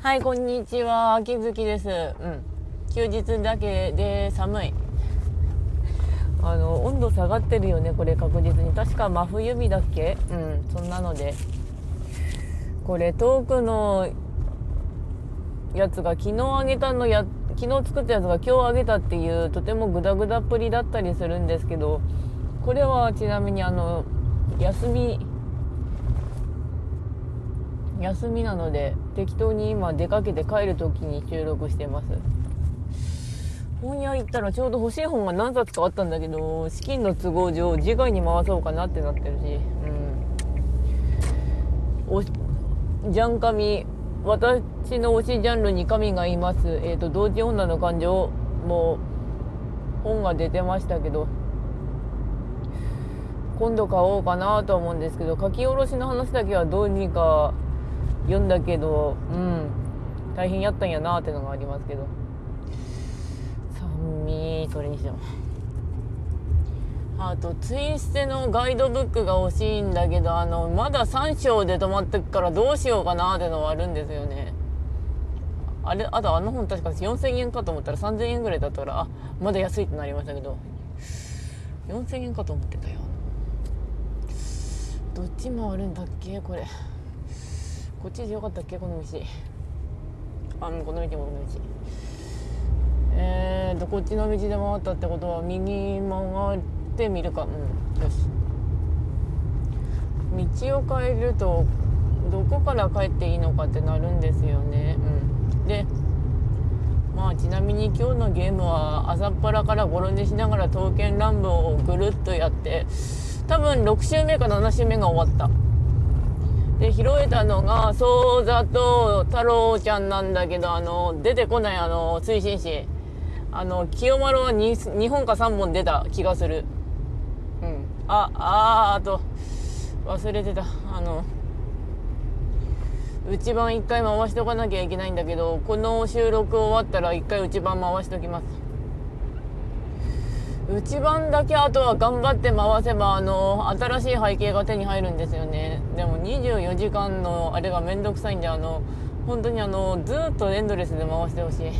はい、こんにちは。秋月です。うん。休日だけで寒い。あの、温度下がってるよね、これ確実に。確か真冬日だっけ？うん、そんなので。これ、遠くのやつが昨日あげたのや、昨日作ったやつが今日あげたっていう、とてもグダグダっぷりだったりするんですけど、これはちなみにあの、休み、休みなので適当に今出かけて帰る時に収録してます。本屋行ったらちょうど欲しい本が何冊かあったんだけど資金の都合上次回に回そうかなってなってるし。うん。おジャン神私の推しジャンルに神がいます。えっ、と同時女の感情も本が出てましたけど今度買おうかなと思うんですけど書き下ろしの話だけはどうにか読んだけどうん大変やったんやなってのがありますけど。寒いそれにしても。あとツインステのガイドブックが欲しいんだけどあのまだ3章で止まってくからどうしようかなってのはあるんですよね。あれあとあの本確か4000円かと思ったら3000円ぐらいだったらあまだ安いってなりましたけど。4000円かと思ってたよ。どっちもあるんだっけこれ。こっちでよかったっけ？この道あうこの道もこの道えーとこっちの道で回ったってことは右曲がってみるか。うんよし。道を変えるとどこから帰っていいのかってなるんですよね。うん。でまあちなみに今日のゲームは朝っぱらからゴロ寝しながら刀剣乱舞をぐるっとやって多分6周目か7周目が終わった。で拾えたのが宗座と太郎ちゃんなんだけどあの出てこないあの推進士。あの清丸は 2, 2本か3本出た気がする。うん。あああと忘れてた。あの内番1回回しとかなきゃいけないんだけどこの収録終わったら1回内番回しときます。内番だけあとは頑張って回せばあの新しい背景が手に入るんですよね。でも24時間のあれがめんどくさいんであの本当にあのずっとエンドレスで回してほしい。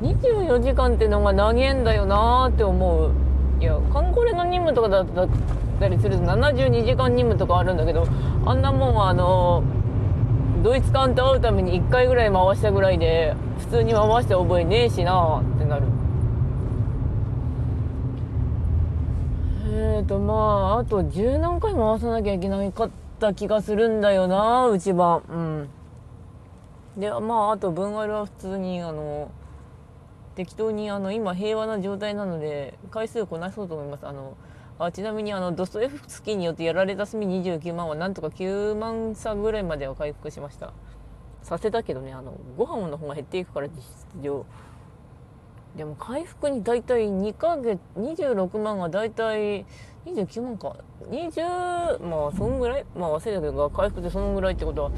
24時間ってのが長えんだよなーって思う。いやカンコレの任務とかだったりすると72時間任務とかあるんだけどあんなもんはあのドイツ艦と会うために1回ぐらい回したぐらいで普通に回して覚えねえしなーってなる。えーとまああと十何回回さなきゃいけなかった気がするんだよな内番うん。でまああと分割は普通にあの適当にあの今平和な状態なので回数こなそうと思います。あのあちなみにあのドストエフスキーによってやられた隅29万はなんとか9万差ぐらいまでは回復しました。させたけどねあのご飯の方が減っていくから実質上。でも回復に大体2ヶ月26万が大体29万か。20まあそんぐらい？まあ忘れたけど回復でそのぐらいってことは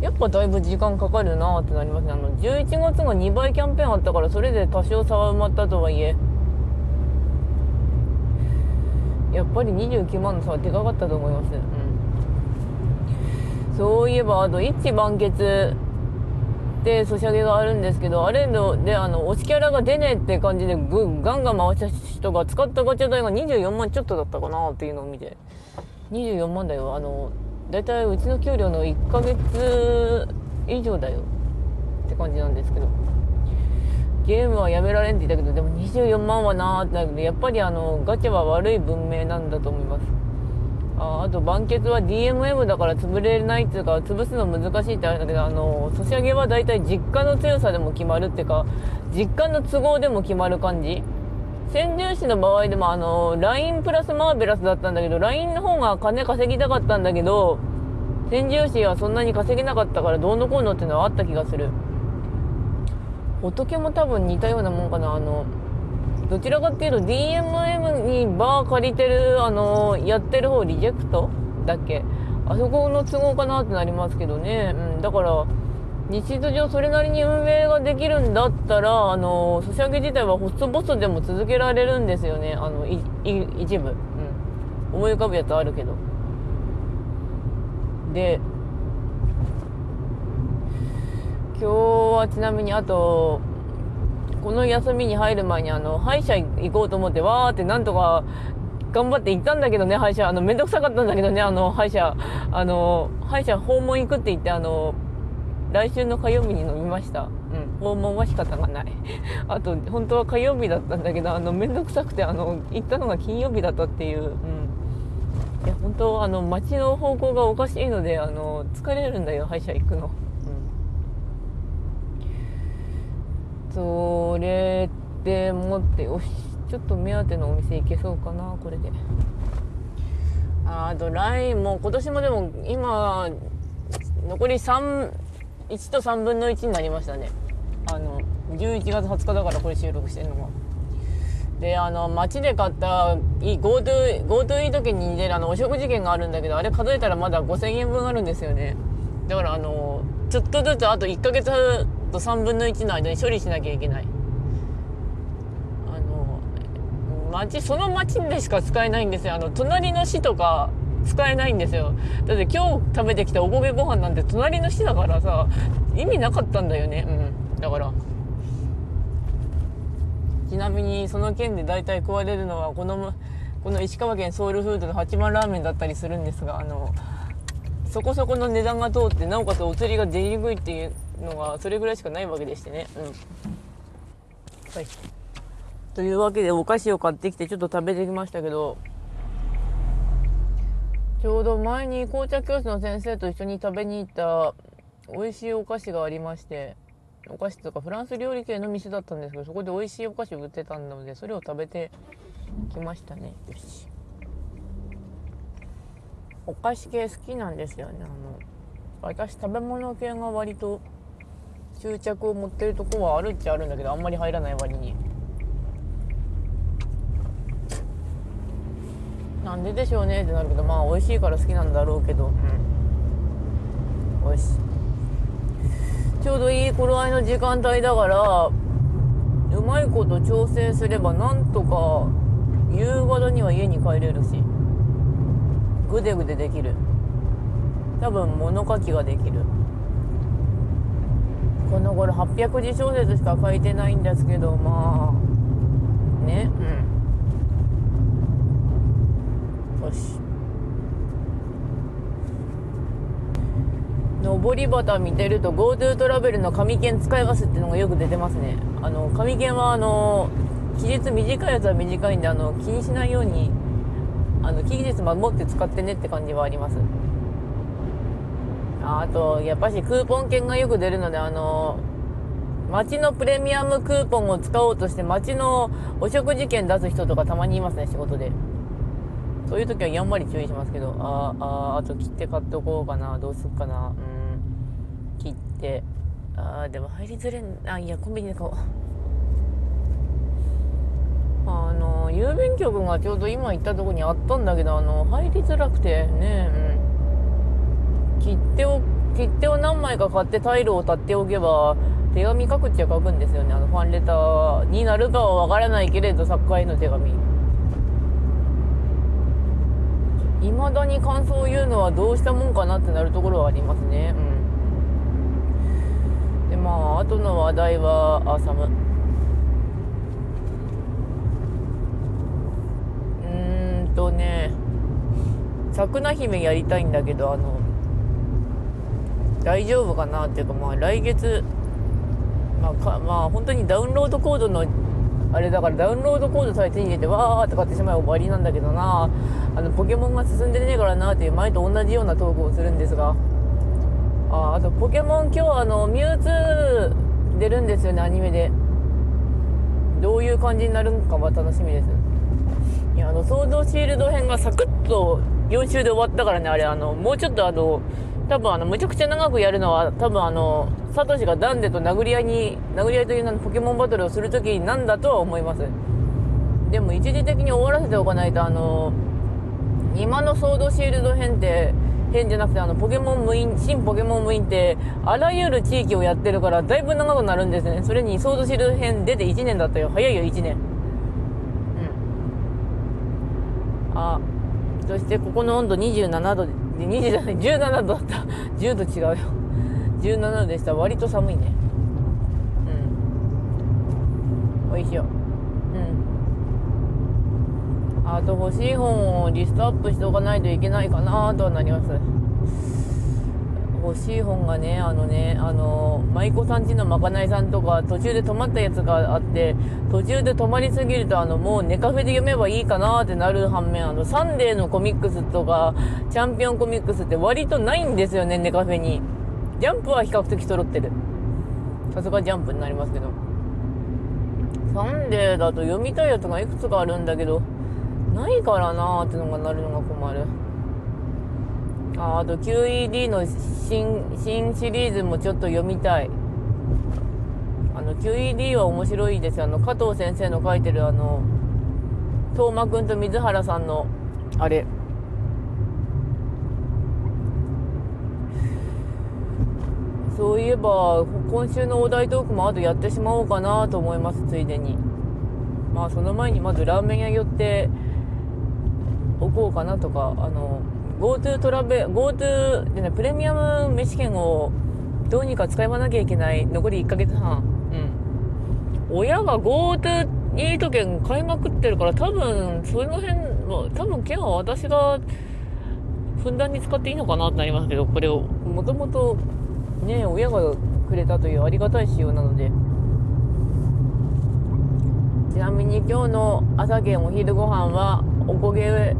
やっぱだいぶ時間かかるなってなりますね。あの11月が2倍キャンペーンあったからそれで多少差は埋まったとはいえ。やっぱり29万の差はでかかったと思います。うん。そういえばあと一致団結でソシャゲがあるんですけどあれのであの推しキャラが出ねえって感じでぐガンガン回した人が使ったガチャ代が24万ちょっとだったかなっていうのを見て。24万だよ。あの大体うちの給料の1ヶ月以上だよって感じなんですけど。ゲームはやめられんって言ったけどでも24万はなーってなるけどやっぱりあのガチャは悪い文明なんだと思います。ああと盤結は DMM だから潰れないっていうか潰すの難しいってあるんだけどあのソシャゲは大体実家の強さでも決まるっていうか実家の都合でも決まる感じ。先住士の場合でもあの LINE プラスマーベラスだったんだけど LINE の方が金稼ぎたかったんだけど先住士はそんなに稼げなかったからどうのこうのっていうのはあった気がする。仏も多分似たようなもんかな。あのどちらかっていうと DMM にバー借りてるあのやってる方リジェクトだっけ？あそこの都合かなってなりますけどね、うん、だから日常上それなりに運営ができるんだったらあのソシャゲ自体はホストボスでも続けられるんですよね。あのいい一部、うん、思い浮かぶやつあるけど。で今日はちなみにあとこの休みに入る前にあの歯医者行こうと思ってわーってなんとか頑張って行ったんだけどね歯医者あの面倒くさかったんだけどねあの歯医者あの歯医者訪問行くって言ってあの来週の火曜日に飲みました。うん。訪問は仕方がない。あと本当は火曜日だったんだけどあの面倒くさくてあの行ったのが金曜日だったっていう。うん。いや本当あの街の方向がおかしいのであの疲れるんだよ歯医者行くの。それでもってよしちょっと目当てのお店行けそうかなこれで。ああと来も今年もでも今残り31と3分の1になりましたね。あの11月20日だからこれ収録してるのが。であの街で買った GoTo GoTo いい時に出るあのお食事券があるんだけどあれ数えたらまだ5000円分あるんですよね。だからあのちょっとずつあと1ヶ月と3分の1の間に処理しなきゃいけない。あの町その町でしか使えないんですよ。あの隣の市とか使えないんですよ。だって今日食べてきたおこげご飯なんて隣の市だからさ意味なかったんだよね。うん。だから。ちなみにその県で大体食われるのはこのこの石川県ソウルフードの八幡ラーメンだったりするんですがあのそこそこの値段が通ってなおかつお釣りが出にくいっていうのがそれぐらいしかないわけでしてね。うん。はい。というわけでお菓子を買ってきてちょっと食べてきましたけど、ちょうど前に紅茶教室の先生と一緒に食べに行った美味しいお菓子がありまして、お菓子とかフランス料理系の店だったんですけど、そこで美味しいお菓子を売ってたので、それを食べてきましたね。よし。お菓子系好きなんですよね。あの、私食べ物系が割と執着を持ってるとこはあるっちゃあるんだけどあんまり入らない割になんででしょうねってなるけどまあ美味しいから好きなんだろうけどうんよしちょうどいい頃合いの時間帯だからうまいこと調整すればなんとか夕方には家に帰れるしぐでぐでできる多分物書きができるこの頃800字小説しか書いてないんですけどまあね。うん。よし。上り旗見てると GoTo トラベルの紙券使いますっていうのがよく出てますね。あの紙券はあの期日短いやつは短いんであの気にしないようにあの期日守って使ってねって感じはありますあと、やっぱしクーポン券がよく出るので、あの、街のプレミアムクーポンを使おうとして、街のお食事券出す人とかたまにいますね、仕事で。そういう時はやんわり注意しますけど、ああ、あと切って買っておこうかな、どうすっかな、うん、切って、ああ、でも入りづれん、あ、いや、コンビニで買おう。あの、郵便局がちょうど今行ったとこにあったんだけど、あの、入りづらくてね、うん。切手を切手を何枚か買ってタイルを立っておけば手紙書くっちゃ書くんですよね。あのファンレターになるかはわからないけれど作家への手紙。いまだに感想を言うのはどうしたもんかなってなるところはありますね。うん。でまああとの話題はあ寒うんとね。桜姫やりたいんだけどあの大丈夫かなっていうか、まあ、来月、まあ、まあ、本当にダウンロードコードの、あれだからダウンロードコードさえ手に入れて、わーって買ってしまえば終わりなんだけどな、あの、ポケモンが進んでねえからなっていう前と同じようなトークをするんですが、ああと、ポケモン今日あの、ミュウツー出るんですよね、アニメで。どういう感じになるのかは楽しみです。いや、あの、ソードシールド編がサクッと4週で終わったからね、あれ、あの、もうちょっとあの、多分あの、むちゃくちゃ長くやるのは、多分あの、サトシがダンデと殴り合いに、殴り合いという名のポケモンバトルをするときなんだとは思います。でも一時的に終わらせておかないと、あの、今のソードシールド編って、編じゃなくて、あの、ポケモン無印、新ポケモン無印って、あらゆる地域をやってるから、だいぶ長くなるんですね。それに、ソードシールド編出て1年だったよ。早いよ、1年。うん。あ、そしてここの温度27度で、2時じゃない、17度だった。10度違うよ。17度でした。割と寒いね。うん。おいしいよ。うん。あと欲しい本をリストアップしておかないといけないかなとはなります。欲しい本がねあのねあの舞妓さんちのまかないさんとか途中で止まったやつがあって途中で止まりすぎるとあのもうネカフェで読めばいいかなってなる反面あのサンデーのコミックスとかチャンピオンコミックスって割とないんですよねネカフェに。ジャンプは比較的揃ってる。さすがジャンプになりますけど。サンデーだと読みたいやつがいくつかあるんだけどないからなーってのがなるのが困る。ああと QED の新新シリーズもちょっと読みたい。あの QED は面白いですあの加藤先生の書いてるあの東馬くんと水原さんのあれ。そういえば今週のお題トークもあとやってしまおうかなと思いますついでに。まあその前にまずラーメン屋寄っておこうかなとかあの GoTo トラベ GoTo でねプレミアム飯券をどうにか使いまなきゃいけない残り1ヶ月半。うん。親が GoTo イート券買いまくってるから多分その辺の多分券は私がふんだんに使っていいのかなってなりますけどこれをもともとね親がくれたというありがたい仕様なので。ちなみに今日の朝券お昼ご飯はおこげ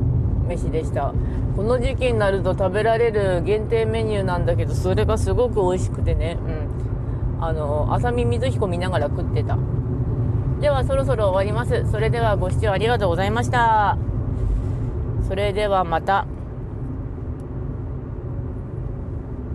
飯でした。この時期になると食べられる限定メニューなんだけどそれがすごく美味しくてね。うん。あの浅見水彦見ながら食ってた。ではそろそろ終わります。それではご視聴ありがとうございました。それではまた。